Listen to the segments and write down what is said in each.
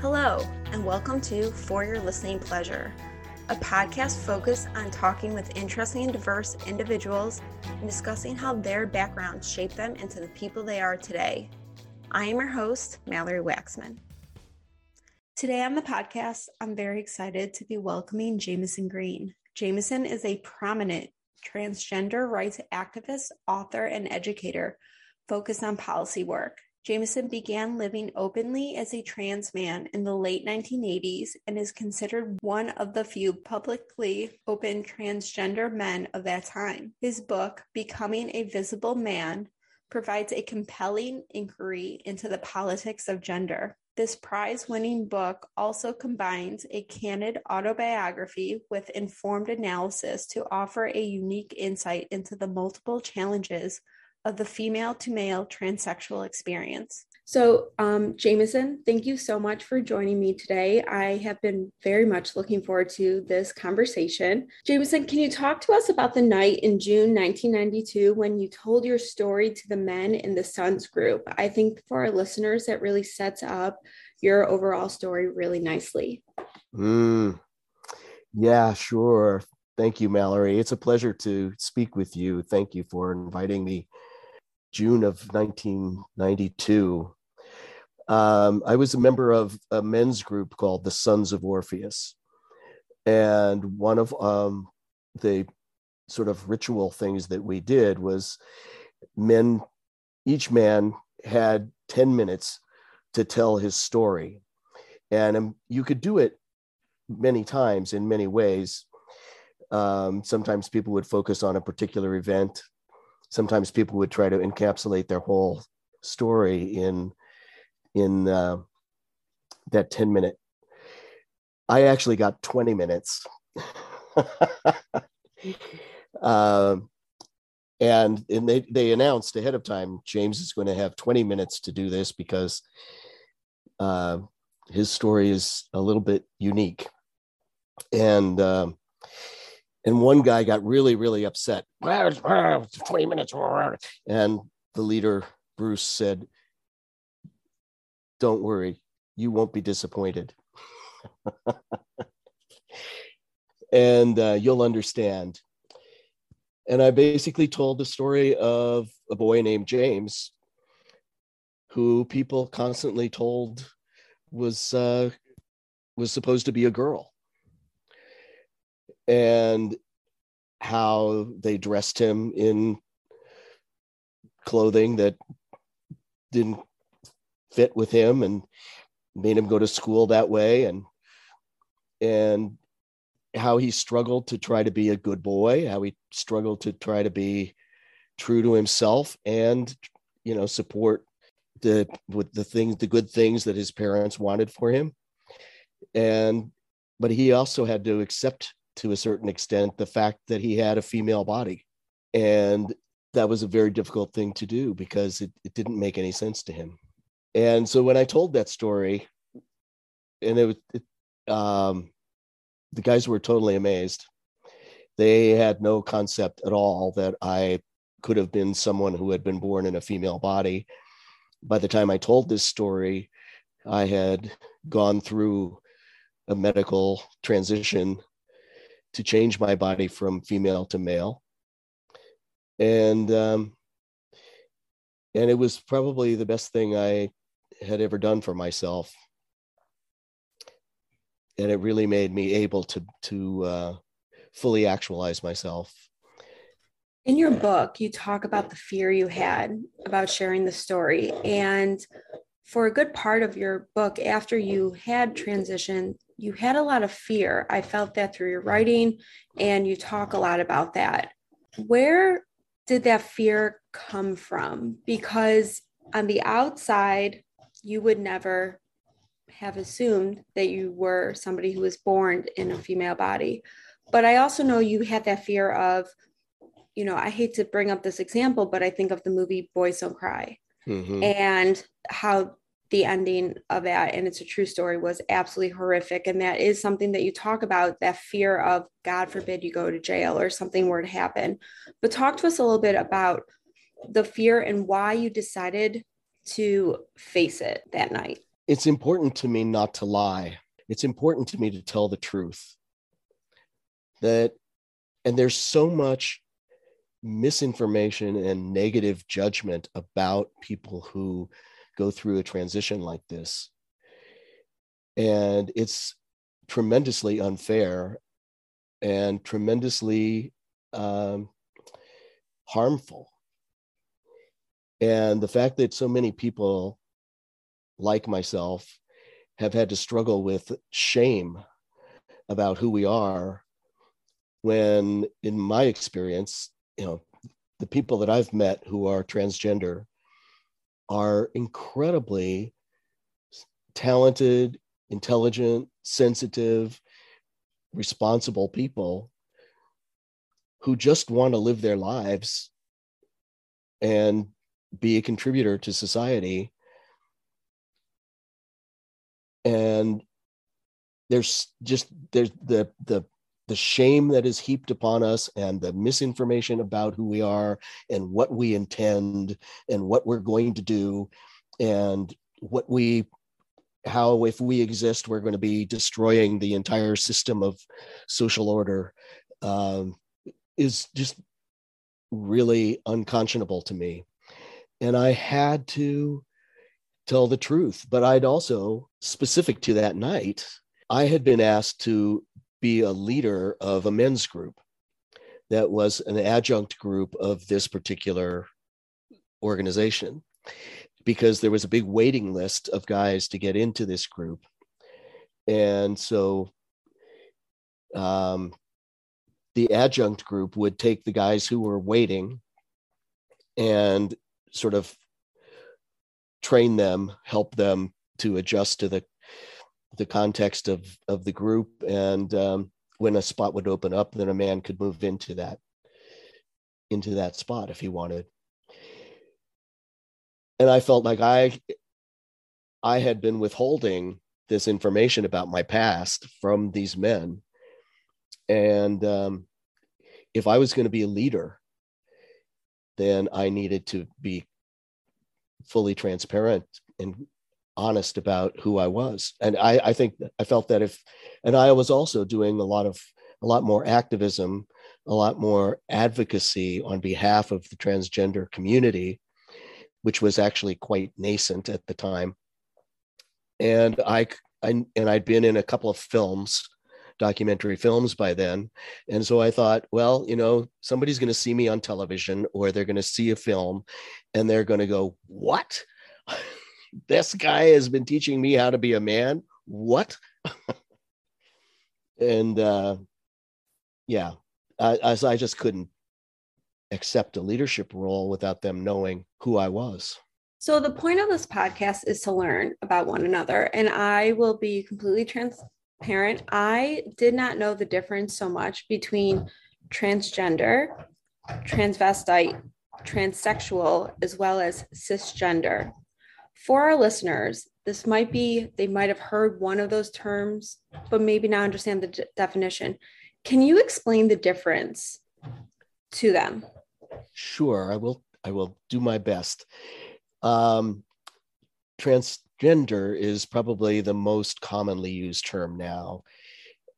Hello, and welcome to For Your Listening Pleasure, a podcast focused on talking with interesting and diverse individuals and discussing how their backgrounds shape them into the people they are today. I am your host, Mallory Waxman. Today on the podcast, I'm very excited to be welcoming Jamison Green. Jamison is a prominent transgender rights activist, author, and educator focused on policy work. Jamison began living openly as a trans man in the late 1980s and is considered one of the few publicly open transgender men of that time. His book, Becoming a Visible Man, provides a compelling inquiry into the politics of gender. This prize winning book also combines a candid autobiography with informed analysis to offer a unique insight into the multiple challenges of the female to male transsexual experience. So, um, Jamison, thank you so much for joining me today. I have been very much looking forward to this conversation. Jamison, can you talk to us about the night in June 1992 when you told your story to the men in the Sons group? I think for our listeners, that really sets up your overall story really nicely. Mm, yeah, sure. Thank you, Mallory. It's a pleasure to speak with you. Thank you for inviting me June of 1992, um, I was a member of a men's group called the Sons of Orpheus. And one of um, the sort of ritual things that we did was men, each man had 10 minutes to tell his story. And um, you could do it many times in many ways. Um, sometimes people would focus on a particular event sometimes people would try to encapsulate their whole story in in uh, that 10 minute i actually got 20 minutes. Um, and and they they announced ahead of time james is going to have 20 minutes to do this because uh, his story is a little bit unique. And um, and one guy got really really upset. 20 minutes and the leader bruce said don't worry you won't be disappointed. And uh, you'll understand. And i basically told the story of a boy named james who people constantly told was uh, was supposed to be a girl and how they dressed him in clothing that didn't fit with him and made him go to school that way and and how he struggled to try to be a good boy how he struggled to try to be true to himself and you know support the with the things the good things that his parents wanted for him. And but he also had to accept to a certain extent the fact that he had a female body. And that was a very difficult thing to do because it, it didn't make any sense to him. And so when I told that story, and it was, it, um, the guys were totally amazed. They had no concept at all that I could have been someone who had been born in a female body. By the time I told this story, I had gone through a medical transition to change my body from female to male. And um, and it was probably the best thing i had ever done for myself. And it really made me able to to uh, fully actualize myself. In your book you talk about the fear you had about sharing the story. And for a good part of your book after you had transitioned you had a lot of fear. I felt that through your writing, and you talk a lot about that. Where did that fear come from? Because on the outside, you would never have assumed that you were somebody who was born in a female body. But I also know you had that fear of, you know, I hate to bring up this example, but I think of the movie Boys Don't Cry mm-hmm. and how the ending of that and it's a true story was absolutely horrific and that is something that you talk about that fear of god forbid you go to jail or something were to happen but talk to us a little bit about the fear and why you decided to face it that night it's important to me not to lie. It's important to me to tell the truth. That, and there's so much misinformation and negative judgment about people who go through a transition like this. And it's tremendously unfair and tremendously um, harmful. And the fact that so many people like myself have had to struggle with shame about who we are when in my experience you know the people that i've met who are transgender are incredibly talented intelligent sensitive responsible people who just want to live their lives and be a contributor to society. And there's just there's the the the shame that is heaped upon us and the misinformation about who we are and what we intend and what we're going to do and what we how if we exist we're going to be destroying the entire system of social order um, is just really unconscionable to me and i had to tell the truth. But I'd also, specific to that night, I had been asked to be a leader of a men's group that was an adjunct group of this particular organization because there was a big waiting list of guys to get into this group. And so um, the adjunct group would take the guys who were waiting and sort of train them, help them to adjust to the the context of of the group, and um, when a spot would open up, then a man could move into that into that spot if he wanted. And I felt like I I had been withholding this information about my past from these men, and um, if I was going to be a leader, then I needed to be fully transparent and honest about who I was. And I, I think I felt that if, and I was also doing a lot of, a lot more activism, a lot more advocacy on behalf of the transgender community, which was actually quite nascent at the time. And I, I and I'd been in a couple of films documentary films by then. And so I thought, well, you know, somebody's going to see me on television or they're going to see a film and they're going to go, what? this guy has been teaching me how to be a man. What? and uh, yeah, I, I, I just couldn't accept a leadership role without them knowing who I was. So, the point of this podcast is to learn about one another. And I will be completely transparent. I did not know the difference so much between transgender, transvestite, transsexual, as well as cisgender. For our listeners, this might be, they might have heard one of those terms, but maybe not understand the definition. Can you explain the difference to them? Sure, I will. I will do my best. Um, trans gender is probably the most commonly used term now.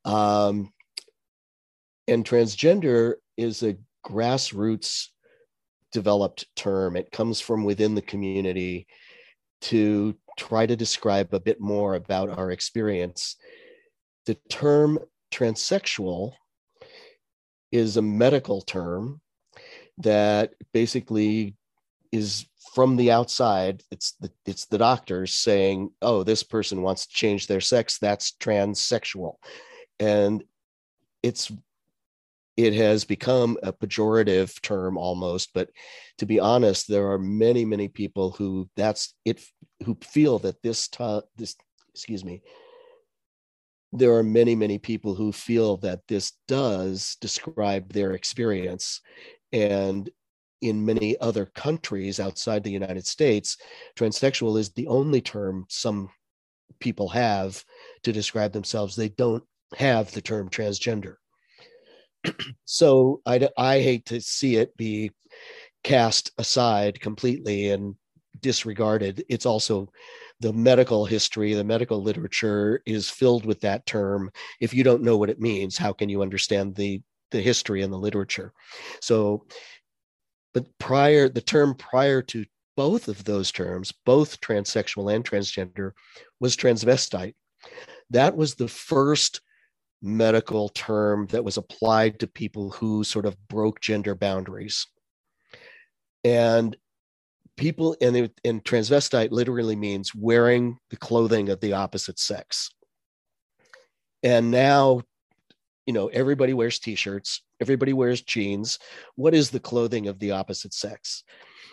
Um, and transgender is a grassroots developed term. It comes from within the community to try to describe a bit more about our experience. The term transsexual is a medical term that basically is from the outside. It's the it's the doctors saying oh this person wants to change their sex. That's transsexual. And it's it has become a pejorative term almost but to be honest there are many many people who that's it who feel that this t- this excuse me there are many many people who feel that this does describe their experience and in many other countries outside the United States, transsexual is the only term some people have to describe themselves. They don't have the term transgender. So I, I hate to see it be cast aside completely and disregarded. It's also the medical history, the medical literature is filled with that term. If you don't know what it means, how can you understand the the history and the literature? So, but prior, the term prior to both of those terms, both transsexual and transgender, was transvestite. That was the first medical term that was applied to people who sort of broke gender boundaries. And people and, and transvestite literally means wearing the clothing of the opposite sex. And now, you know, everybody wears t-shirts, everybody wears jeans. What is the clothing of the opposite sex?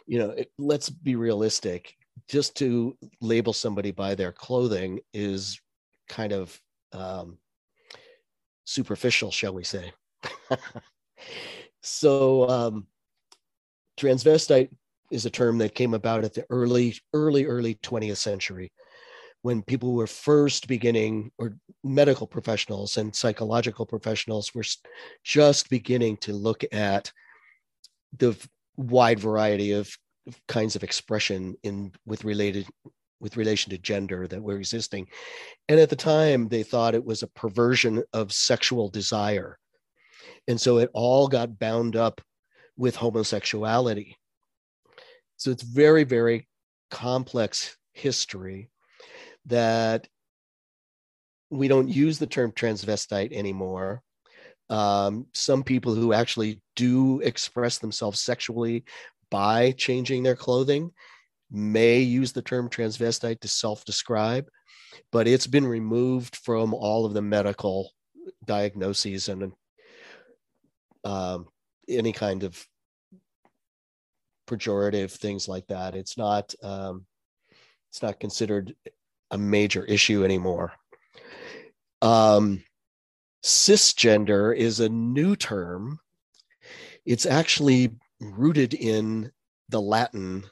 You know, it, let's be realistic. Just to label somebody by their clothing is kind of um, superficial, shall we say. so um, transvestite is a term that came about at the early, early, early 20th century when people were first beginning, or medical professionals and psychological professionals were just beginning to look at the wide variety of kinds of expression in with related with relation to gender that were existing. And at the time they thought it was a perversion of sexual desire. And so it all got bound up with homosexuality. So it's very, very complex history that we don't use the term transvestite anymore. Um, some people who actually do express themselves sexually by changing their clothing may use the term transvestite to self describe, but it's been removed from all of the medical diagnoses and um, any kind of pejorative things like that. It's not um, it's not considered a major issue anymore. Um, cisgender is a new term. It's actually rooted in the Latin.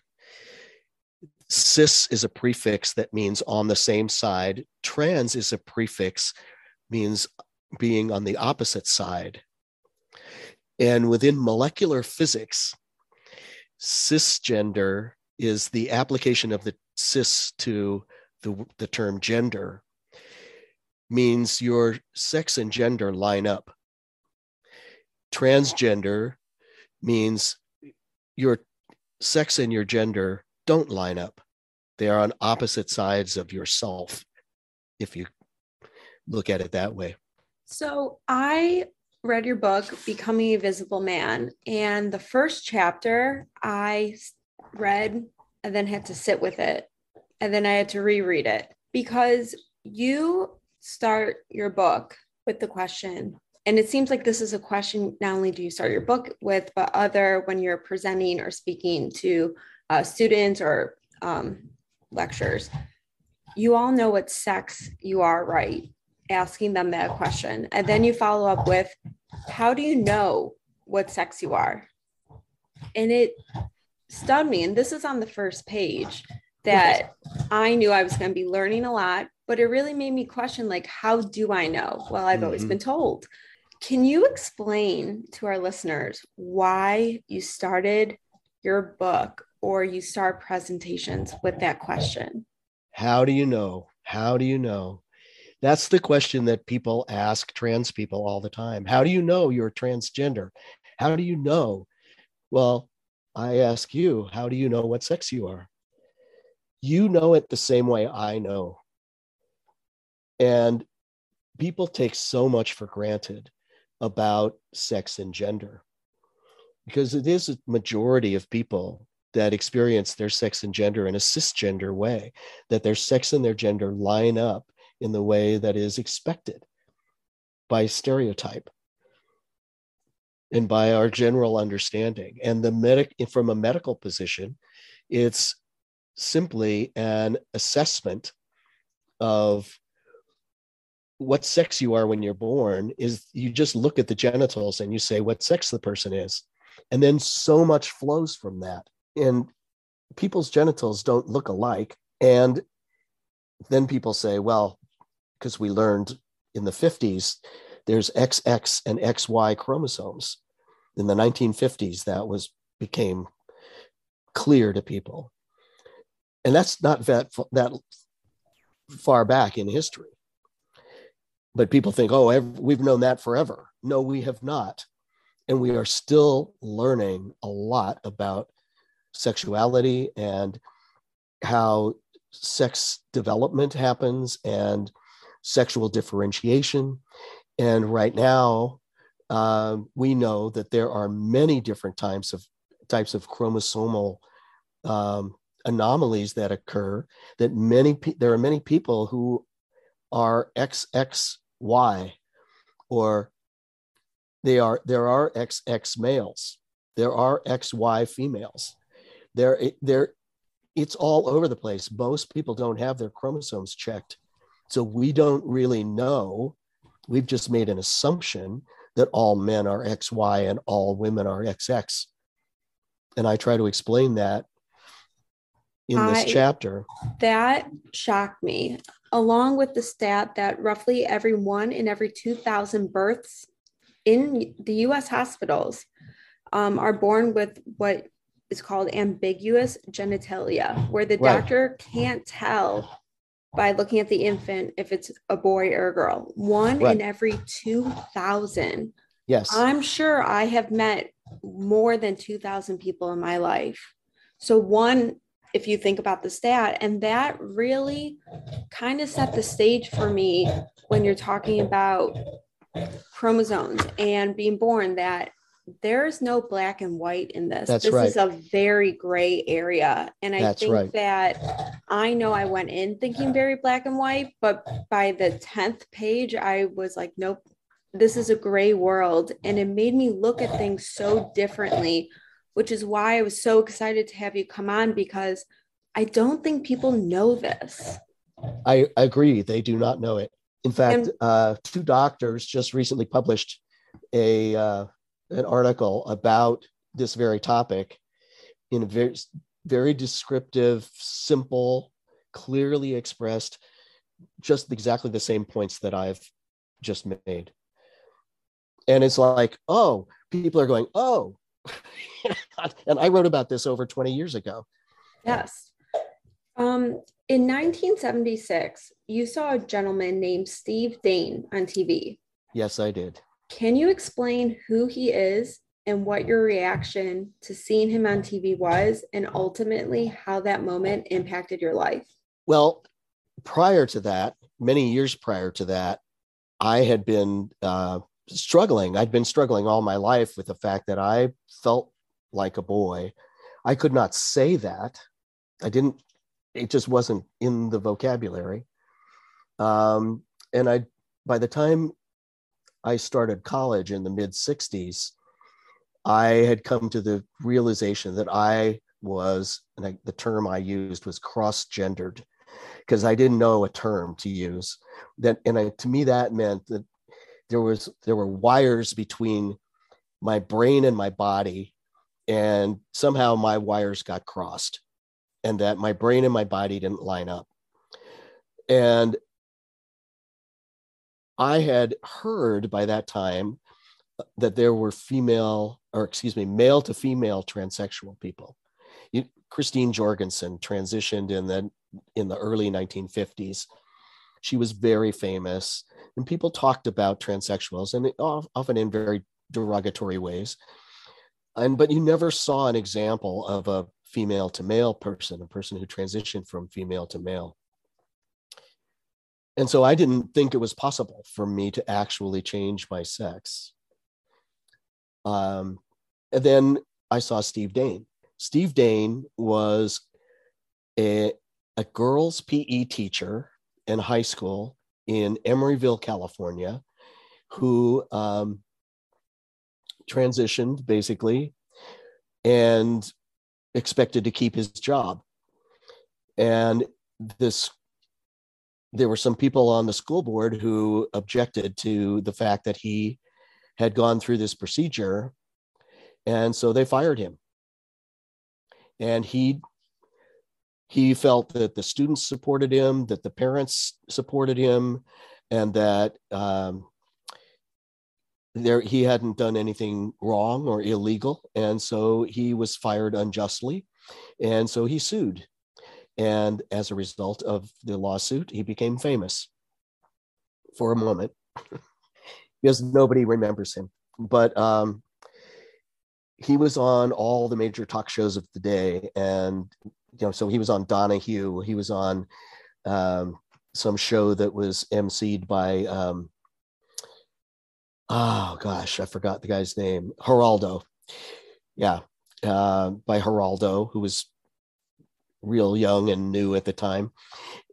Cis is a prefix that means on the same side. Trans is a prefix means being on the opposite side. And within molecular physics, cisgender is the application of the cis to the, the term gender means your sex and gender line up. Transgender means your sex and your gender don't line up. They are on opposite sides of yourself, if you look at it that way. So I read your book, Becoming a Visible Man. And the first chapter I read and then had to sit with it. And then I had to reread it because you start your book with the question. And it seems like this is a question not only do you start your book with, but other when you're presenting or speaking to uh, students or um, lectures. You all know what sex you are, right? asking them that question. And then you follow up with, How do you know what sex you are? And it stunned me. And this is on the first page that I knew I was going to be learning a lot, but it really made me question, like, how do I know? Well, I've mm-hmm. always been told. Can you explain to our listeners why you started your book or you start presentations with that question? How do you know? How do you know? That's the question that people ask trans people all the time. How do you know you're transgender? How do you know? Well, I ask you, how do you know what sex you are? You know it the same way I know. And people take so much for granted about sex and gender because it is a majority of people that experience their sex and gender in a cisgender way, that their sex and their gender line up in the way that is expected by stereotype and by our general understanding. And the medic from a medical position, it's simply an assessment of what sex you are when you're born is you just look at the genitals and you say what sex the person is and then so much flows from that and people's genitals don't look alike and then people say well because we learned in the 50s there's XX and XY chromosomes. In the 1950s, that was became clear to people. And that's not that, that far back in history. But people think, oh, we've known that forever. No, we have not. And we are still learning a lot about sexuality and how sex development happens and sexual differentiation. And right now, uh, we know that there are many different types of types of chromosomal um, anomalies that occur. That many pe- there are many people who are XXY, or they are there are XX males, there are XY females. There there it's all over the place. Most people don't have their chromosomes checked. So we don't really know. We've just made an assumption that all men are XY and all women are XX. And I try to explain that in this I, chapter. That shocked me, along with the stat that roughly every one in every 2,000 births in the US hospitals um, are born with what is called ambiguous genitalia, where the right. doctor can't tell by looking at the infant if it's a boy or a girl. One right. in every 2,000. Yes. I'm sure I have met more than 2,000 people in my life. So, one, if you think about the stat, and that really kind of set the stage for me when you're talking about chromosomes and being born that there's no black and white in this. That's this right. is a very gray area. And I That's think right. that I know I went in thinking very black and white, but by the 10th page, I was like, nope, this is a gray world. And it made me look at things so differently, which is why I was so excited to have you come on because I don't think people know this. I agree. They do not know it. In fact, and, uh, two doctors just recently published a uh, an article about this very topic in a very very descriptive, simple, clearly expressed, just exactly the same points that I've just made. And it's like, oh, people are going, oh, and I wrote about this over 20 years ago. Yes. Um, in 1976, you saw a gentleman named Steve Dain on TV. Yes, I did. Can you explain who he is and what your reaction to seeing him on TV was, and ultimately how that moment impacted your life? Well, prior to that, many years prior to that, I had been uh, struggling. I'd been struggling all my life with the fact that I felt like a boy. I could not say that. I didn't, it just wasn't in the vocabulary. Um, and I, by the time I started college in the mid 60s, I had come to the realization that I was, and I, the term I used was cross gendered because I didn't know a term to use. That, and I, to me, that meant that there was there were wires between my brain and my body, and somehow my wires got crossed, and that my brain and my body didn't line up. And I had heard by that time uh, that there were female, or excuse me, male to female transsexual people. You, Christine Jorgensen transitioned in the in the early 1950s. She was very famous, and people talked about transsexuals, and often in very derogatory ways. And but you never saw an example of a female to male person, a person who transitioned from female to male and so I didn't think it was possible for me to actually change my sex. Um, and then I saw Steve Dain. Steve Dain was a, a girls' PE teacher in high school in Emeryville, California, who um, transitioned basically and expected to keep his job. And this there were some people on the school board who objected to the fact that he had gone through this procedure and so they fired him. And he he felt that the students supported him that the parents supported him and that um, there he hadn't done anything wrong or illegal and so he was fired unjustly and so he sued And as a result of the lawsuit, he became famous for a moment because nobody remembers him. But um, he was on all the major talk shows of the day. And, you know, so he was on Donahue, he was on um, some show that was emceed by, um, oh gosh, I forgot the guy's name, Geraldo. Yeah, uh, by Geraldo, who was real young and new at the time.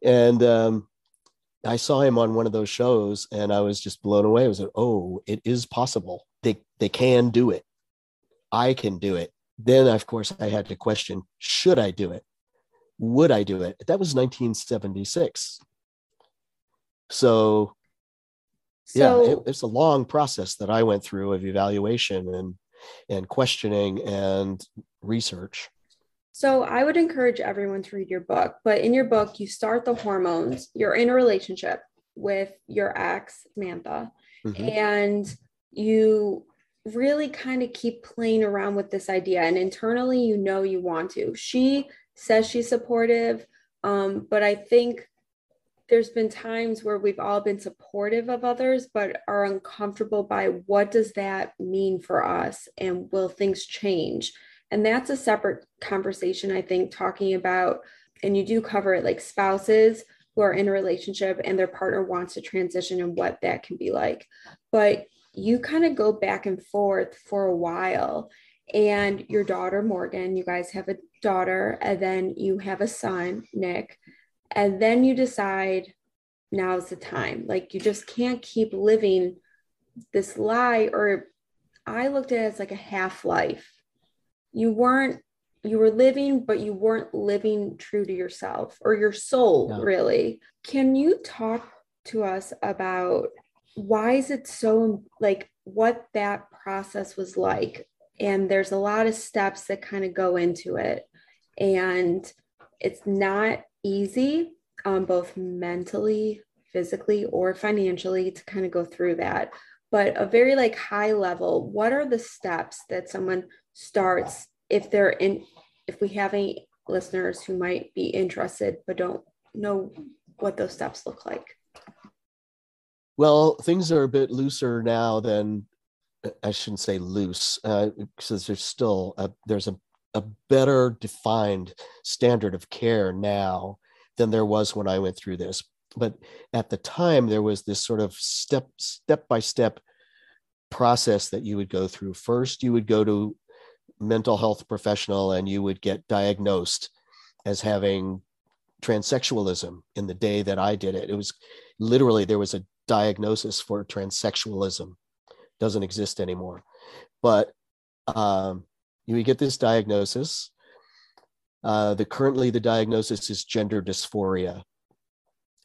And um, I saw him on one of those shows and I was just blown away. I was like, oh, it is possible. They, they can do it. I can do it. Then, of course, I had to question should I do it? Would I do it? That was 1976. So, so yeah, it, it's a long process that I went through of evaluation and and questioning and research. So I would encourage everyone to read your book, but in your book, you start the hormones. You're in a relationship with your ex, Samantha, mm-hmm. and you really kind of keep playing around with this idea. And internally, you know you want to. She says she's supportive, um, but I think there's been times where we've all been supportive of others but are uncomfortable by what does that mean for us and will things change and that's a separate conversation, I think, talking about, and you do cover it like spouses who are in a relationship and their partner wants to transition and what that can be like. But you kind of go back and forth for a while. And your daughter, Morgan, you guys have a daughter, and then you have a son, Nick. And then you decide now's the time. Like you just can't keep living this lie, or I looked at it as like a half life you weren't you were living but you weren't living true to yourself or your soul really. Can you talk to us about why is it so like what that process was like? And there's a lot of steps that kind of go into it. And it's not easy um, both mentally physically or financially to kind of go through that but a very like high level what are the steps that someone starts if they're in if we have any listeners who might be interested but don't know what those steps look like? Well things are a bit looser now than i shouldn't say loose uh, because there's still a, there's a, a better defined standard of care now than there was when i went through this but at the time there was this sort of step step by step process that you would go through first you would go to mental health professional and you would get diagnosed as having transsexualism in the day that I did it. It was literally there was a diagnosis for transsexualism. Doesn't exist anymore. But um, you would get this diagnosis. Uh, the currently the diagnosis is gender dysphoria,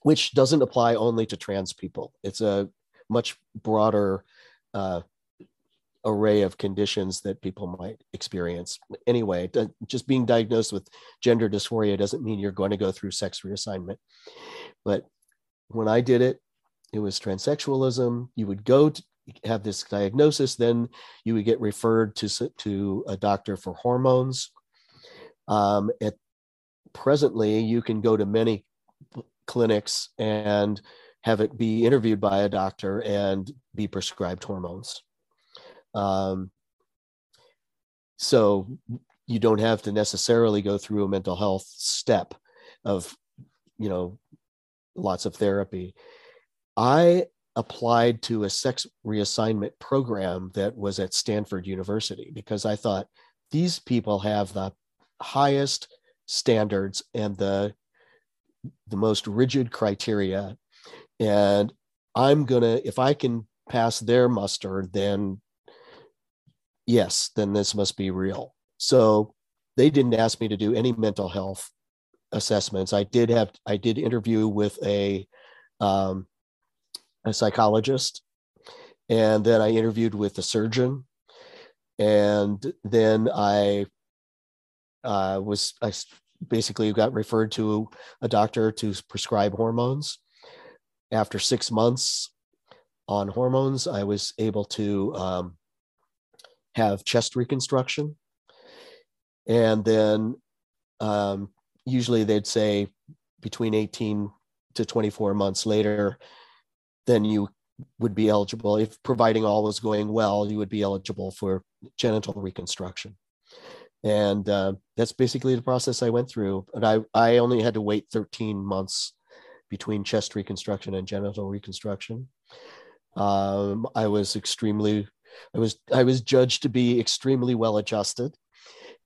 which doesn't apply only to trans people. It's a much broader uh, array of conditions that people might experience. Anyway, just being diagnosed with gender dysphoria doesn't mean you're going to go through sex reassignment. But when I did it, it was transsexualism. You would go to have this diagnosis, then you would get referred to, to a doctor for hormones. Um, at presently, you can go to many clinics and have it be interviewed by a doctor and be prescribed hormones. Um, so you don't have to necessarily go through a mental health step of, you know, lots of therapy. I applied to a sex reassignment program that was at Stanford University because I thought these people have the highest standards and the the most rigid criteria and i'm going to if i can pass their muster then yes, then this must be real. So they didn't ask me to do any mental health assessments. I did have I did interview with a um, a psychologist, and then I interviewed with a surgeon, and then I uh, was I basically you got referred to a doctor to prescribe hormones. After six months on hormones, I was able to um, have chest reconstruction. And then um, usually they'd say between 18 to 24 months later, then you would be eligible if providing all was going well you would be eligible for genital reconstruction and uh, that's basically the process i went through and i i only had to wait 13 months between chest reconstruction and genital reconstruction. Um, i was extremely i was i was judged to be extremely well adjusted.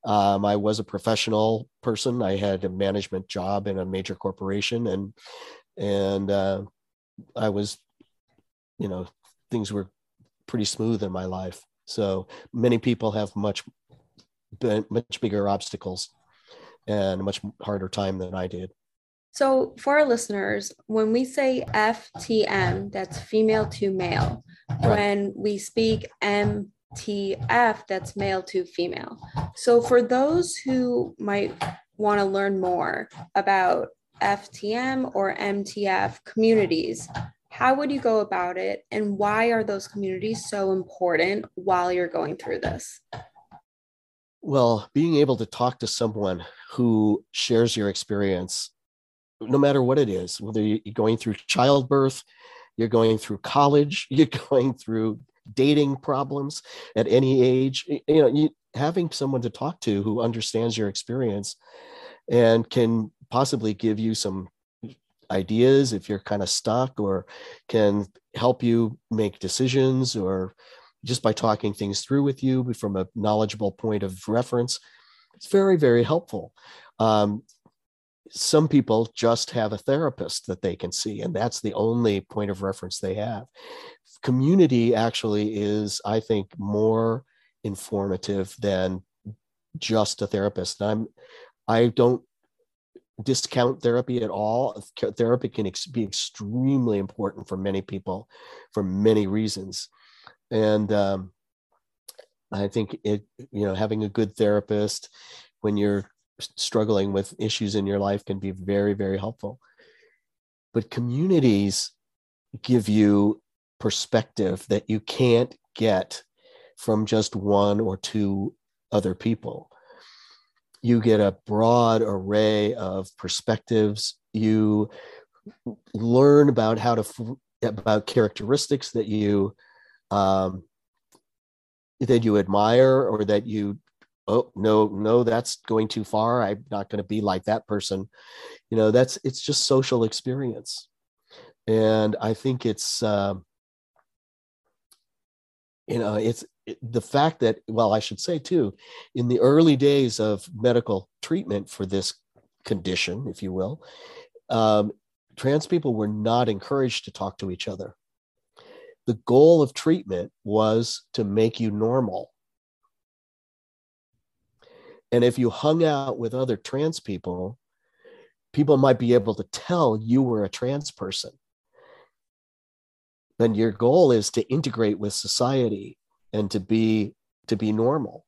Um, i was a professional person. I had a management job in a major corporation and and uh, i was you know things were pretty smooth in my life. So many people have much much bigger obstacles and a much harder time than i did. So for our listeners when we say ftm that's female to male. Right. when we speak mtf that's male to female. So for those who might want to learn more about ftm or mtf communities how would you go about it and why are those communities so important while you're going through this well being able to talk to someone who shares your experience no matter what it is whether you're going through childbirth you're going through college you're going through dating problems at any age you know you, having someone to talk to who understands your experience and can possibly give you some ideas if you're kind of stuck or can help you make decisions or just by talking things through with you from a knowledgeable point of reference it's very very helpful um, some people just have a therapist that they can see and that's the only point of reference they have community actually is i think more informative than just a therapist and i'm i don't discount therapy at all. Therapy can be extremely important for many people for many reasons. And um, I think it, you know, having a good therapist when you're struggling with issues in your life can be very, very helpful. But communities give you perspective that you can't get from just one or two other people you get a broad array of perspectives you learn about how to about characteristics that you um, that you admire or that you oh no no that's going too far. I'm not going to be like that person. You know that's it's just social experience. And i think it's um, you know it's the fact that well i should say too in the early days of medical treatment for this condition if you will um, trans people were not encouraged to talk to each other the goal of treatment was to make you normal. And if you hung out with other trans people people might be able to tell you were a trans person. Then your goal is to integrate with society and to be to be normal.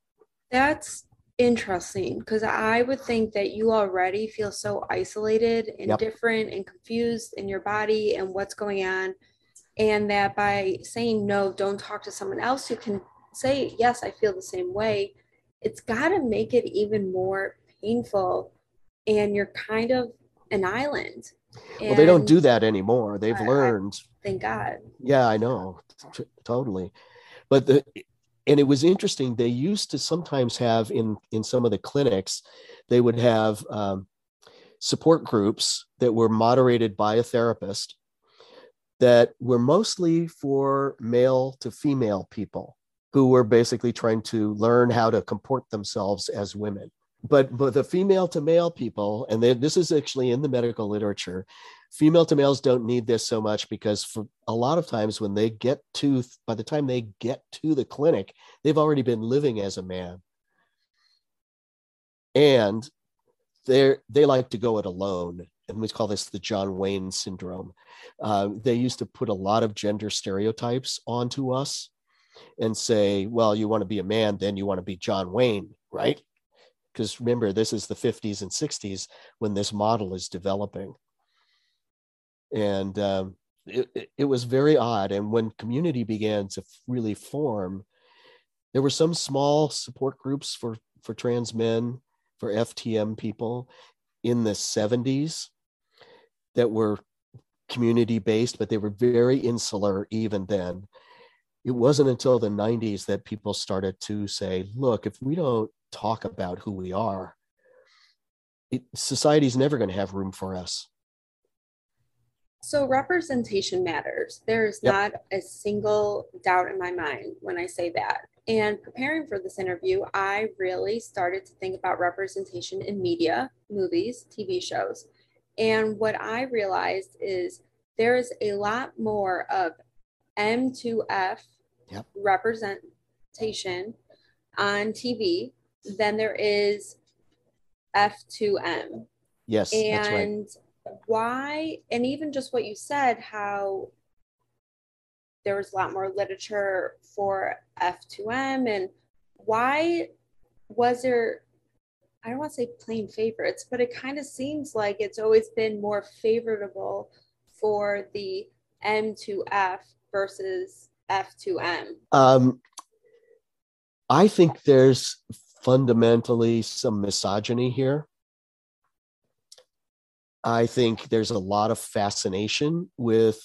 That's interesting because i would think that you already feel so isolated and yep. different and confused in your body and what's going on and that by saying no don't talk to someone else who can say yes i feel the same way it's got to make it even more painful. And you're kind of an island. And well they don't do that anymore. They've I, learned. I, thank god. Yeah i know. T- totally. But the and it was interesting they used to sometimes have in in some of the clinics they would have um, support groups that were moderated by a therapist that were mostly for male to female people who were basically trying to learn how to comport themselves as women. But but the female to male people and they, this is actually in the medical literature female to males don't need this so much because for a lot of times when they get to by the time they get to the clinic they've already been living as a man. And they they like to go it alone and we call this the john wayne syndrome. Uh, they used to put a lot of gender stereotypes onto us and say well you want to be a man then you want to be john wayne right? Because remember this is the 50s and 60s when this model is developing. And um, it, it was very odd. And when community began to really form, there were some small support groups for for trans men, for FTM people, in the 70s that were community based, but they were very insular even then. It wasn't until the 90s that people started to say, look, if we don't talk about who we are, it, society's never going to have room for us. So representation matters. There's yep. not a single doubt in my mind when I say that. And preparing for this interview, I really started to think about representation in media, movies, TV shows. And what I realized is there's a lot more of M2F yep. representation on TV than there is F2M. Yes. And why, and even just what you said, how there was a lot more literature for F2M, and why was there, I don't want to say plain favorites, but it kind of seems like it's always been more favorable for the M2F versus F2M? Um, I think there's fundamentally some misogyny here. I think there's a lot of fascination with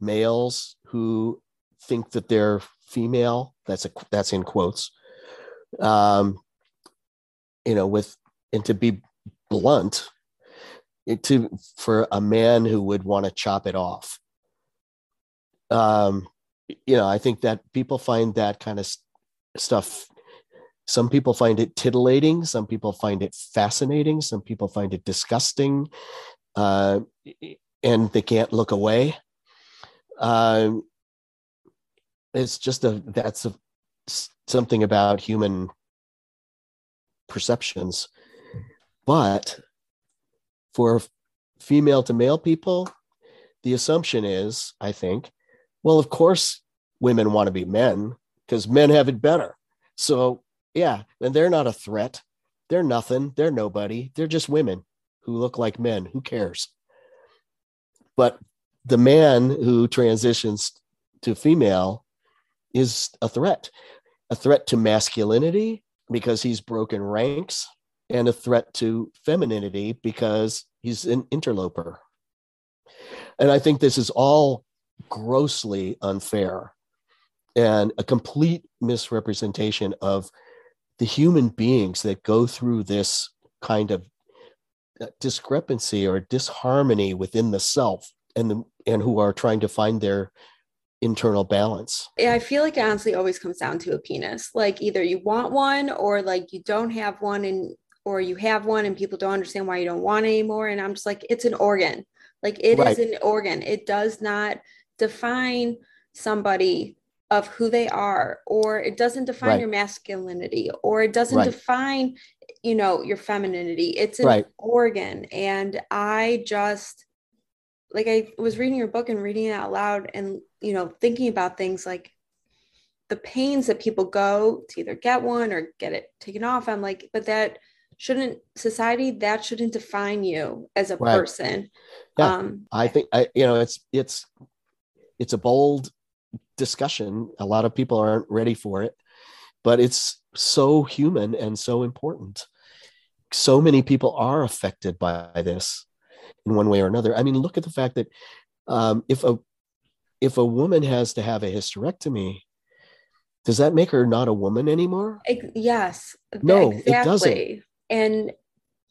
males who think that they're female. That's a that's in quotes. Um, you know, with and to be blunt, to for a man who would want to chop it off. Um, you know, I think that people find that kind of stuff some people find it titillating some people find it fascinating some people find it disgusting uh, and they can't look away uh, it's just a that's a, something about human perceptions but for female to male people the assumption is i think well of course women want to be men because men have it better so yeah, and they're not a threat. They're nothing. They're nobody. They're just women who look like men. Who cares? But the man who transitions to female is a threat, a threat to masculinity because he's broken ranks, and a threat to femininity because he's an interloper. And I think this is all grossly unfair and a complete misrepresentation of the human beings that go through this kind of uh, discrepancy or disharmony within the self and the, and who are trying to find their internal balance. Yeah, I feel like it honestly always comes down to a penis. Like either you want one or like you don't have one and or you have one and people don't understand why you don't want anymore. And I'm just like, it's an organ. Like it right. is an organ. It does not define somebody of who they are or it doesn't define right. your masculinity or it doesn't right. define you know your femininity it's an organ and i just like i was reading your book and reading it out loud and you know thinking about things like the pains that people go to either get one or get it taken off i'm like but that shouldn't society that shouldn't define you as a person yeah. um i think i you know it's it's it's a bold discussion. A lot of people aren't ready for it, but it's so human and so important. So many people are affected by this in one way or another. I mean, look at the fact that um, if a if a woman has to have a hysterectomy, does that make her not a woman anymore? Yes. No, exactly. it doesn't. And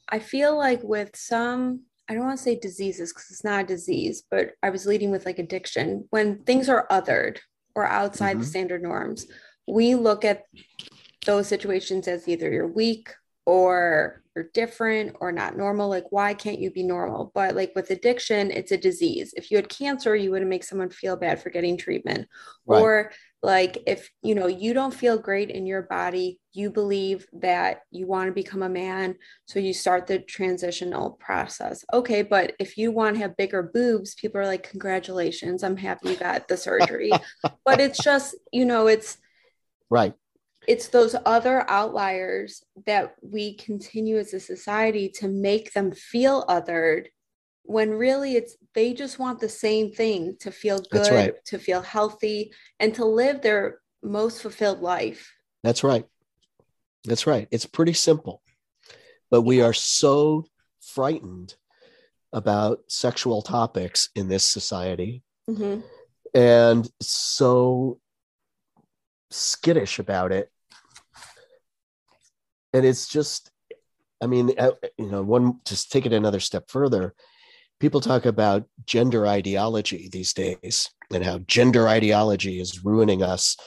I feel like with some I don't want to say diseases because it's not a disease, but I was leading with like addiction. When things are othered, or outside mm-hmm. the standard norms, we look at those situations as either you're weak or you're different or not normal. Like, why can't you be normal? But like with addiction, it's a disease. If you had cancer, you wouldn't make someone feel bad for getting treatment. Right. Or like if you know you don't feel great in your body you believe that you want to become a man so you start the transitional process okay but if you want to have bigger boobs people are like congratulations i'm happy you got the surgery but it's just you know it's right it's those other outliers that we continue as a society to make them feel othered when really it's they just want the same thing to feel good right. to feel healthy and to live their most fulfilled life that's right that's right it's pretty simple but we are so frightened about sexual topics in this society Mm-hmm. and so skittish about it and it's just i mean uh, you know one just take it another step further. People talk about gender ideology these days and how gender ideology is ruining us.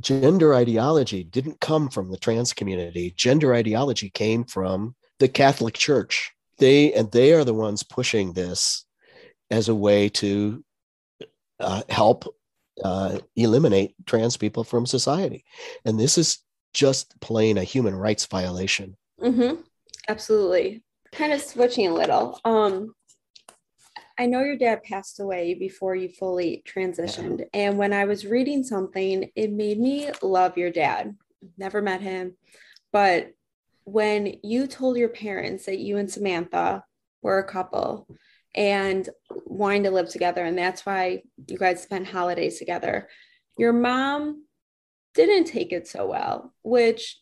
Gender ideology didn't come from the trans community. Gender ideology came from the catholic church. They and they are the ones pushing this as a way to uh, help uh, eliminate trans people from society. And this is just plain a human rights violation Mm-hmm. Absolutely. Kind of switching a little. Um, I know your dad passed away before you fully transitioned. And when I was reading something, it made me love your dad. Never met him. But when you told your parents that you and Samantha were a couple and wanting to live together, and that's why you guys spent holidays together, your mom didn't take it so well, which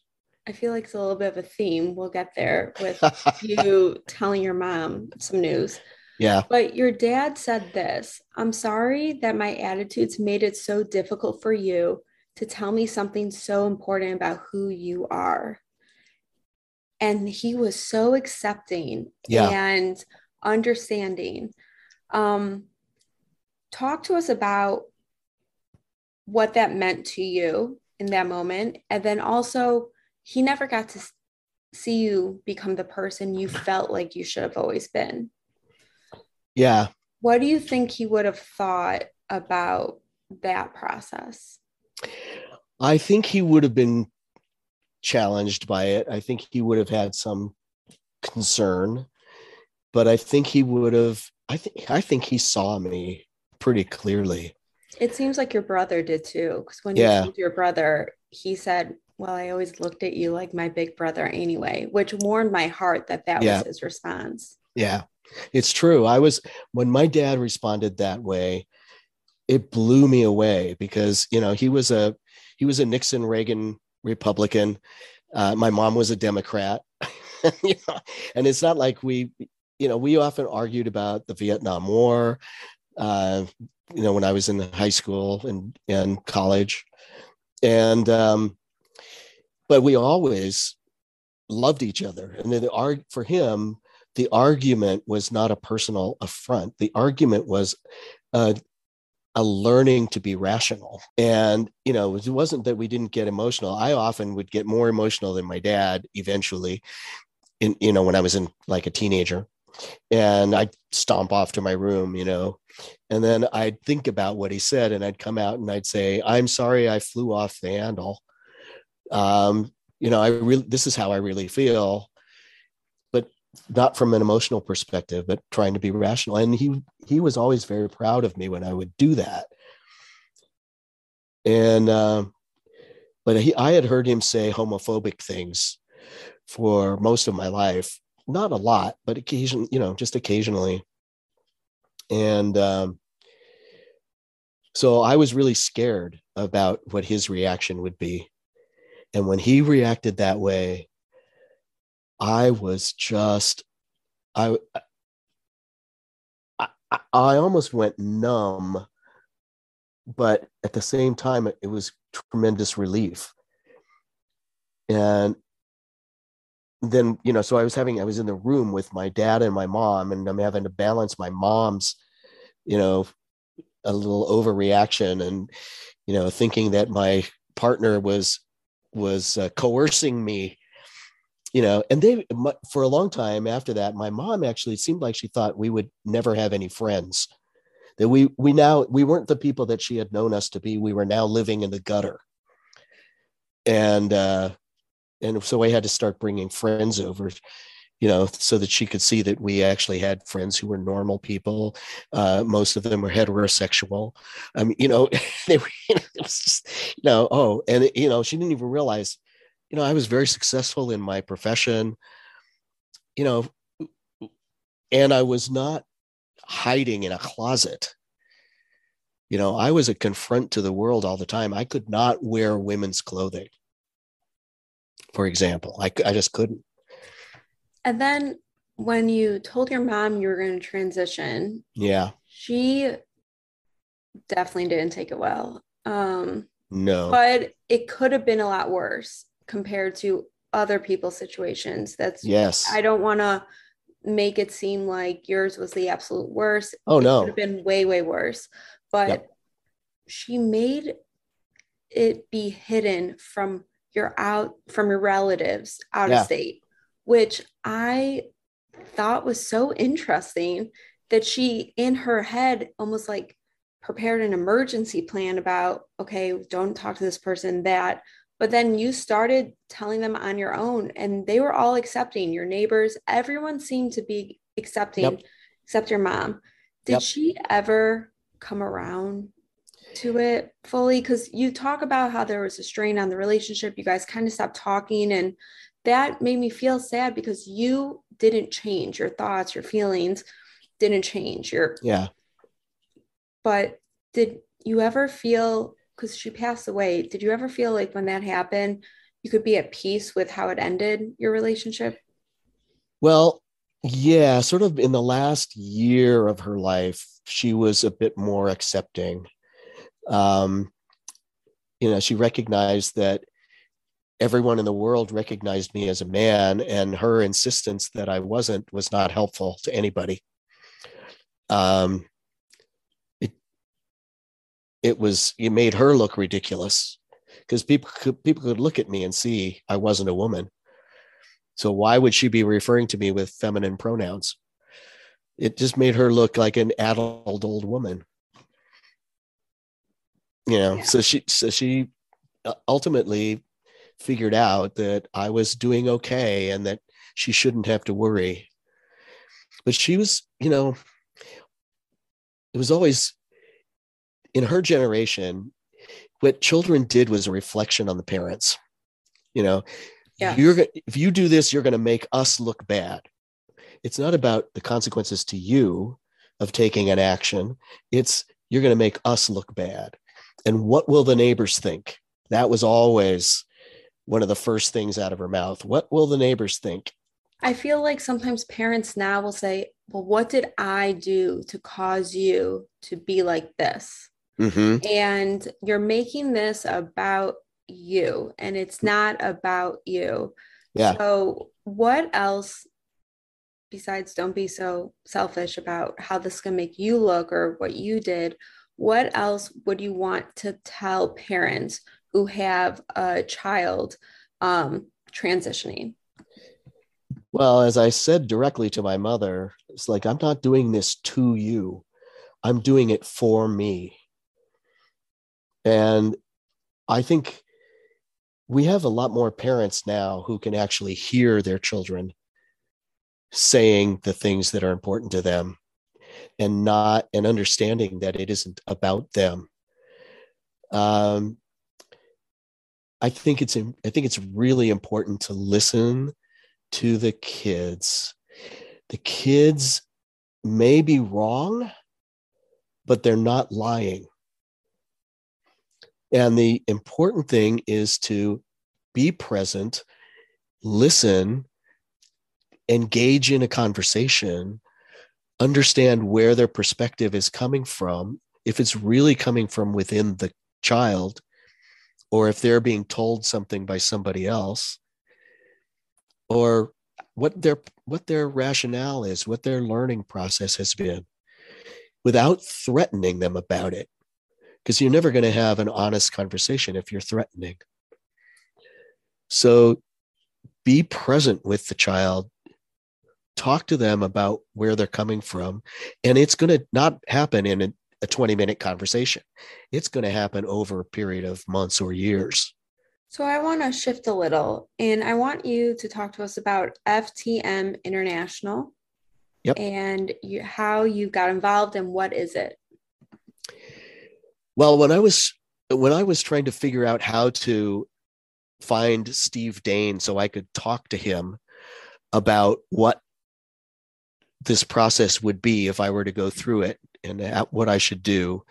I feel like it's a little bit of a theme. We'll get there with you telling your mom some news. yeah But your dad said this I'm sorry that my attitudes made it so difficult for you to tell me something so important about who you are. And he was so accepting Yeah. and understanding. Um, talk to us about what that meant to you in that moment. And then also, he never got to see you become the person you felt like you should have always been yeah what do you think he would have thought about that process? I think he would have been challenged by it. I think he would have had some concern, but I think he would have. I think I think he saw me pretty clearly. It seems like your brother did too, because when Yeah. you told your brother, he said, "Well, I always looked at you like my big brother anyway," which warmed my heart that that Yeah. was his response. Yeah, it's true. I was when my dad responded that way, it blew me away because you know he was a he was a Nixon Reagan Republican. Uh, my mom was a Democrat, you know, and it's not like we you know we often argued about the Vietnam War. Uh, you know, when I was in high school and and college, and um, but we always loved each other, and then the arg for him the argument was not a personal affront. The argument was a learning to be rational. And, you know, it wasn't that we didn't get emotional. I often would get more emotional than my dad eventually, in, you know, when I was in like a teenager. And I'd stomp off to my room, you know, and then I'd think about what he said and I'd come out and I'd say, I'm sorry I flew off the handle. Um, you know, I really, this is how I really feel but not from an emotional perspective, but trying to be rational. And he he was always very proud of me when I would do that. And uh, but he, I had heard him say homophobic things for most of my life, not a lot, but occasion, you know, just occasionally. And um, so I was really scared about what his reaction would be. And when he reacted that way, I was just, I, I, I almost went numb, but at the same time, it, it was tremendous relief. And then, you know, so I was having, I was in the room with my dad and my mom, and I'm having to balance my mom's, you know, a little overreaction and, you know, thinking that my partner was, was uh, coercing me you know and they for a long time after that my mom actually seemed like she thought we would never have any friends that we we now we weren't the people that she had known us to be we were now living in the gutter. And uh and so i had to start bringing friends over you know so that she could see that we actually had friends who were normal people uh most of them were heterosexual i mean you know they were you know, it was just you know oh and it, you know she didn't even realize you know, I was very successful in my profession, you know, and I was not hiding in a closet. You know, I was a confront to the world all the time. I could not wear women's clothing, for example. I, I just couldn't. And then when you told your mom you were going to transition, Yeah. she definitely didn't take it well. Um, No. but it could have been a lot worse compared to other people's situations. That's yes. I don't want to make it seem like yours was the absolute worst. oh It could no. have been way, way worse. But Yep. she made it be hidden from your out from your relatives out Yeah. of state, which I thought was so interesting that she in her head almost like prepared an emergency plan about okay don't talk to this person that but then you started telling them on your own and they were all accepting your neighbors everyone seemed to be accepting Yep. except your mom did Yep. she ever come around to it fully because you talk about how there was a strain on the relationship you guys kind of stopped talking and that made me feel sad because you didn't change your thoughts your feelings didn't change your Yeah. but did you ever feel because she passed away did you ever feel like when that happened you could be at peace with how it ended your relationship Well, yeah, sort of in the last year of her life, she was a bit more accepting. Um, you know, she recognized that everyone in the world recognized me as a man, and her insistence that I wasn't was not helpful to anybody. Um, it it was it made her look ridiculous because people could people could look at me and see I wasn't a woman. So why would she be referring to me with feminine pronouns? It just made her look like an adult old woman. You know, Yeah. so she so she uh, ultimately figured out that I was doing okay and that she shouldn't have to worry. But she was, you know, it was always in her generation what children did was a reflection on the parents. You know, Yeah. you're if you do this you're going to make us look bad it's not about the consequences to you of taking an action it's you're going to make us look bad and what will the neighbors think? That was always one of the first things out of her mouth. What will the neighbors think? I feel like sometimes parents now will say well what did i do to cause you to be like this? Mm-hmm. and you're making this about you and it's not about you. Yeah. So what else besides don't be so selfish about how this can make you look or what you did what else would you want to tell parents who have a child um, transitioning? Well as i said directly to my mother it's like i'm not doing this to you. I'm doing it for me. And i think we have a lot more parents now who can actually hear their children saying the things that are important to them and not an understanding that it isn't about them. Um, i think it's i think it's really important to listen to the kids. The kids may be wrong but they're not lying. And the important thing is to be present, listen, engage in a conversation, understand where their perspective is coming from, if it's really coming from within the child, or if they're being told something by somebody else, or what their what their rationale is, what their learning process has been, without threatening them about it because you're never going to have an honest conversation if you're threatening. So be present with the child, talk to them about where they're coming from, and it's going to not happen in a, a 20 minute conversation. It's going to happen over a period of months or years. so i want to shift a little and i want you to talk to us about ftm international Yep. and you, how you got involved and what is it Well, when I was when I was trying to figure out how to find Steve Dain so I could talk to him about what this process would be if I were to go through it and at what I should do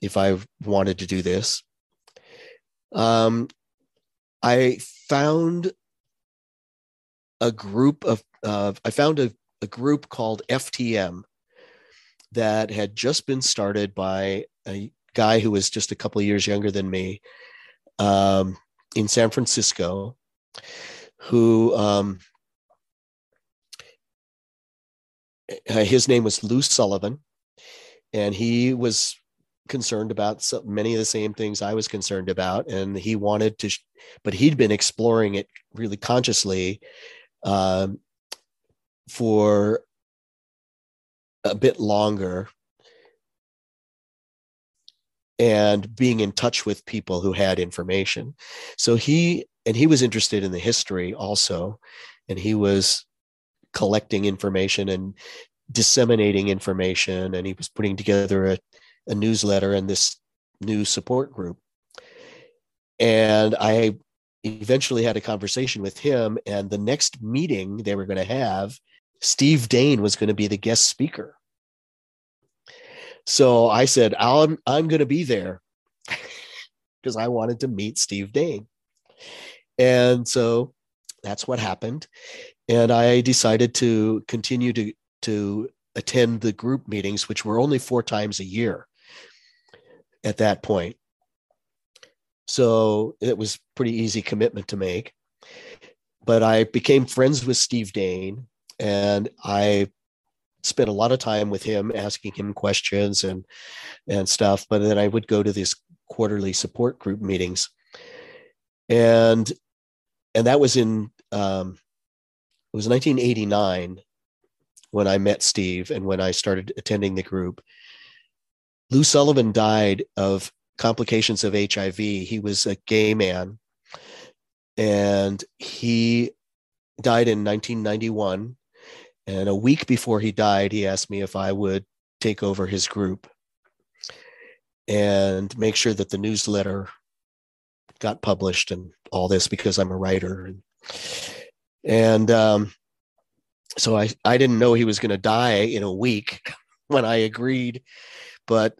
if I wanted to do this. Um, I found a group of uh, I found a, a group called FTM that had just been started by a guy who was just a couple of years younger than me um, in San Francisco, who um, uh, his name was Lou Sullivan, and he was concerned about so many of the same things I was concerned about, and he wanted to, but he'd been exploring it really consciously um, for a bit longer and being in touch with people who had information. So he and he was interested in the history also, and he was collecting information and disseminating information, and he was putting together a, a newsletter and this new support group. And I eventually had a conversation with him, and the next meeting they were going to have, Steve Dain was going to be the guest speaker. So I said, I'm, I'm going to be there because I wanted to meet Steve Dain. And so that's what happened. And I decided to continue to, to attend the group meetings, which were only four times a year at that point. So it was pretty easy commitment to make. But I became friends with Steve Dain and I spent a lot of time with him asking him questions and and stuff but then i would go to these quarterly support group meetings and and that was in um, it was 1989 when i met steve and when i started attending the group. Lou sullivan died of complications of hiv he was a gay man. And he died in 1991 and a week before he died, he asked me if I would take over his group and make sure that the newsletter got published and all this because I'm a writer. And, and um, so I, I didn't know he was going to die in a week when I agreed, but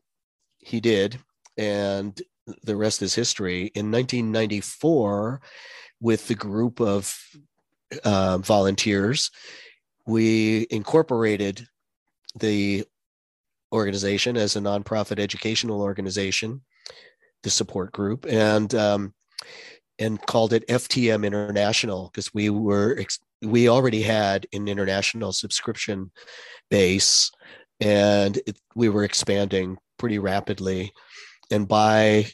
he did. And the rest is history. In 1994, with the group of uh, volunteers, we incorporated the organization as a nonprofit educational organization, the support group, and um, and called it FTM International because we were we already had an international subscription base, and it, we were expanding pretty rapidly, and by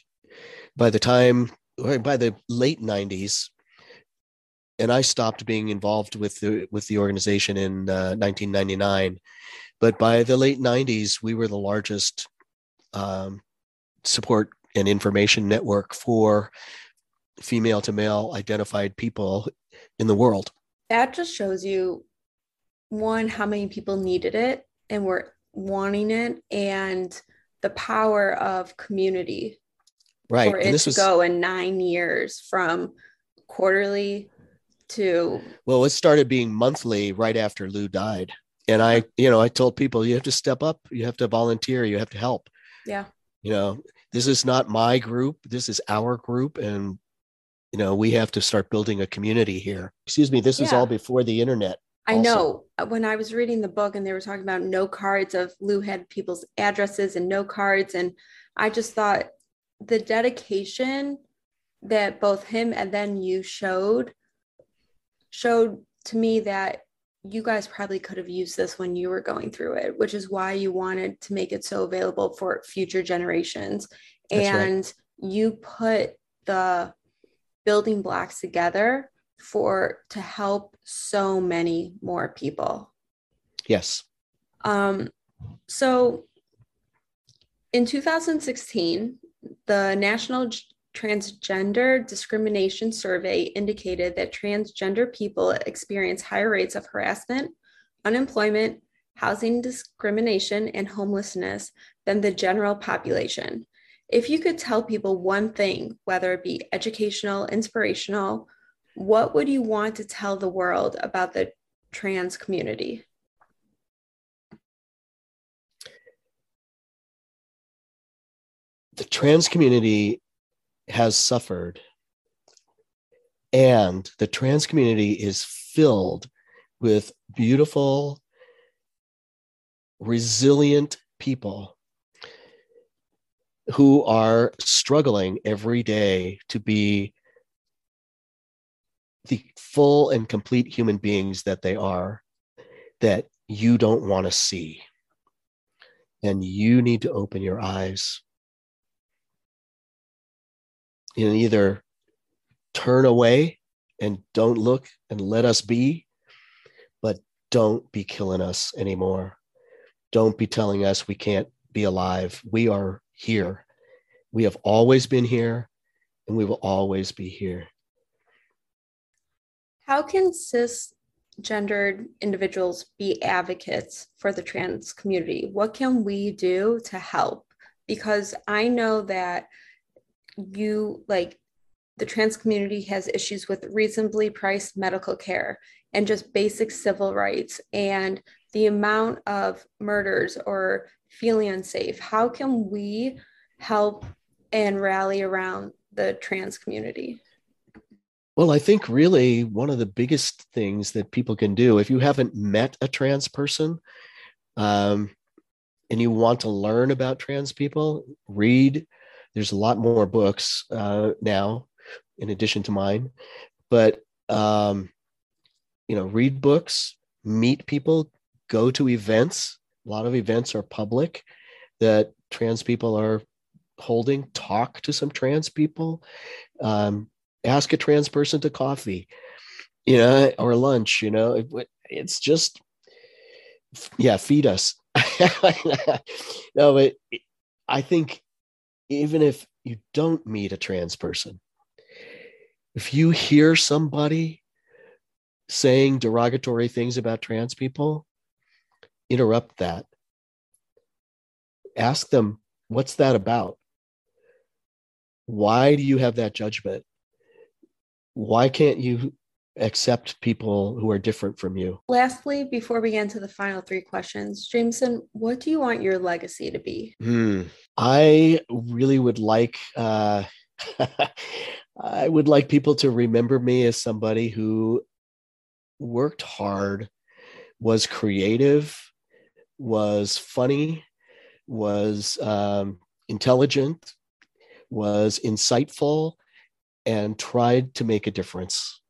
by the time by the late 90s and I stopped being involved with the with the organization in uh, 1999. But by the late 90s, we were the largest um, support and information network for female to male identified people in the world. That just shows you one how many people needed it and were wanting it, and the power of community. Right, for it to was... go in nine years from quarterly to well it started being monthly right after lou died. And i you know i told people you have to step up. You have to volunteer. You have to help. Yeah. You know this is not my group. This is our group and you know we have to start building a community here excuse me this yeah. was all before the internet I know uh, when I was reading the book and they were talking about no cards of Lou had people's addresses and no cards. And I just thought the dedication that both him and then you showed showed to me that you guys probably could have used this when you were going through it, which is why you wanted to make it so available for future generations. That's and right. you put the building blocks together for to help so many more people. Yes. Um, so in 2016, the National Transgender Discrimination Survey indicated that transgender people experience higher rates of harassment, unemployment, housing discrimination, and homelessness than the general population. If you could tell people one thing, whether it be educational, inspirational, what would you want to tell the world about the trans community? The trans community has suffered. And the trans community is filled with beautiful resilient people who are struggling every day to be the full and complete human beings that they are that you don't want to see. And you need to open your eyes and either turn away and don't look and let us be, but don't be killing us anymore. Don't be telling us we can't be alive. We are here. We have always been here and we will always be here. How can cisgendered individuals be advocates for the trans community? What can we do to help? Because I know that you like the trans community has issues with reasonably priced medical care and just basic civil rights and the amount of murders or feeling unsafe. How can we help and rally around the trans community? Well, I think really one of the biggest things that people can do, if you haven't met a trans person um, and you want to learn about trans people, read. There's a lot more books uh, now, in addition to mine. But, um, you know, read books, meet people, go to events. A lot of events are public that trans people are holding. Talk to some trans people. Um, ask a trans person to coffee you know or lunch you know it, it's just yeah feed us no but i think even if you don't meet a trans person if you hear somebody saying derogatory things about trans people interrupt that ask them what's that about why do you have that judgment why can't you accept people who are different from you? Lastly, before we get into the final three questions, Jamison, what do you want your legacy to be? Hmm. I really would like uh, I would like people to remember me as somebody who worked hard, was creative, was funny, was um, intelligent, was insightful, and tried to make a difference.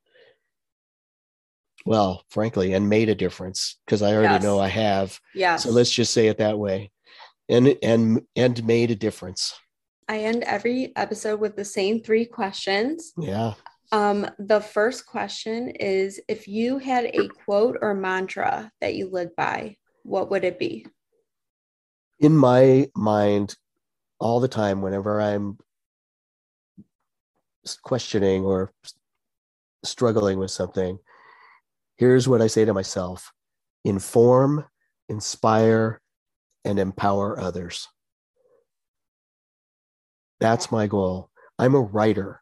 Well, frankly, and made a difference because I already yes. know I have. Yeah. So let's just say it that way. And and and made a difference. I end every episode with the same three questions. Yeah. Um, the first question is if you had a quote or mantra that you lived by, what would it be? In my mind, all the time, whenever I'm questioning or struggling with something, here's what I say to myself inform, inspire, and empower others. That's my goal. I'm a writer.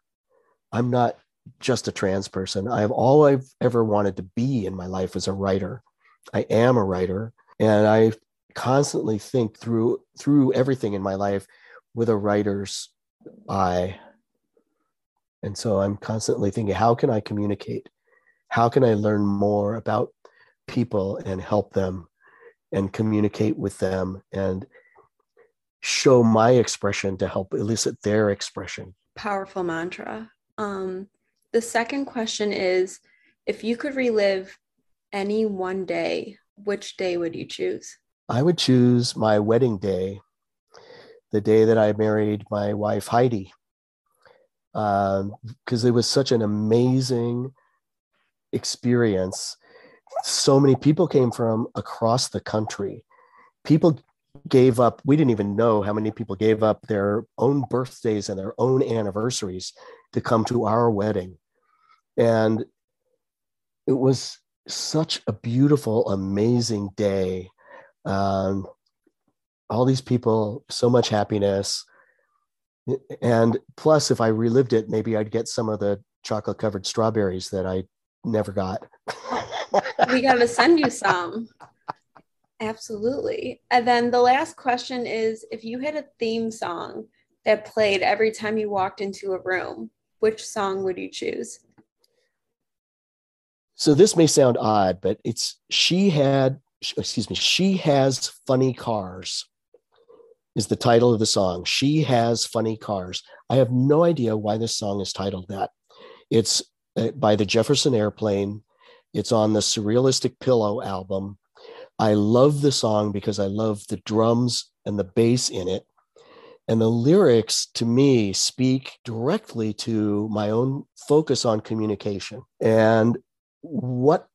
I'm not just a trans person. I have all I've ever wanted to be in my life as a writer. I am a writer, and I constantly think through through everything in my life with a writer's eye. And so I'm constantly thinking, how can I communicate? How can I learn more about people and help them and communicate with them and show my expression to help elicit their expression? Powerful mantra. Um, the second question is if you could relive any one day, which day would you choose? I would choose my wedding day, the day that I married my wife, Heidi because um, it was such an amazing experience. So many people came from across the country. People gave up, we didn't even know how many people gave up their own birthdays and their own anniversaries to come to our wedding. And it was such a beautiful, amazing day. Um, all these people, so much happiness. And plus if i relived it maybe i'd get some of the chocolate covered strawberries that i never got. We got to send you some. Absolutely. And then the last question is if you had a theme song that played every time you walked into a room which song would you choose so this may sound odd but it's she had excuse me, She Has Funny Cars is the title of the song. She Has Funny Cars. I have no idea why this song is titled that. It's uh, by the Jefferson Airplane. It's on the Surrealistic Pillow album. I love the song because I love the drums and the bass in it. And the lyrics to me speak directly to my own focus on communication. And what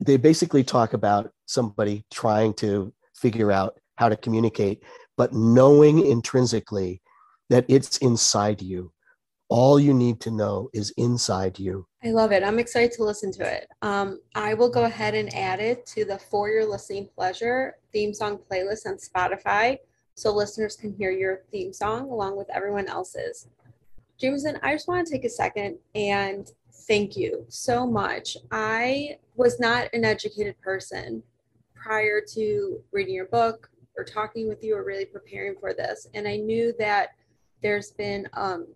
they basically talk about somebody trying to figure out how to communicate, but knowing intrinsically that it's inside you. All you need to know is inside you. I love it. I'm excited to listen to it. Um, I will go ahead and add it to the For Your Listening Pleasure theme song playlist on Spotify so listeners can hear your theme song along with everyone else's. Jamison, I just want to take a second and thank you so much. I was not an educated person prior to reading your book or talking with you or really preparing for this. And I knew that there's been um,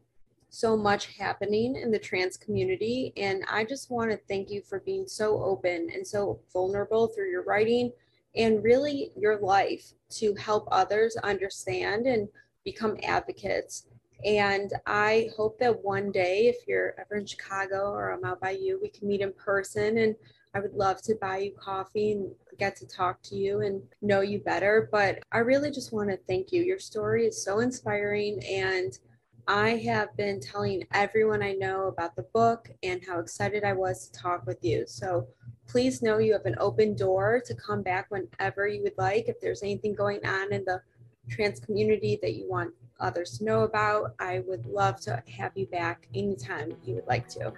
so much happening in the trans community. And I just want to thank you for being so open and so vulnerable through your writing and really your life to help others understand and become advocates. And I hope that one day, if you're ever in Chicago or I'm out by you, we can meet in person. And I would love to buy you coffee and get to talk to you and know you better. But I really just want to thank you. Your story is so inspiring. And I have been telling everyone I know about the book and how excited I was to talk with you. So please know you have an open door to come back whenever you would like. If there's anything going on in the trans community that you want others know about, I would love to have you back anytime you would like to.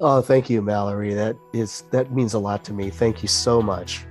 Oh, thank you, Mallory. That is that means a lot to me. Thank you so much.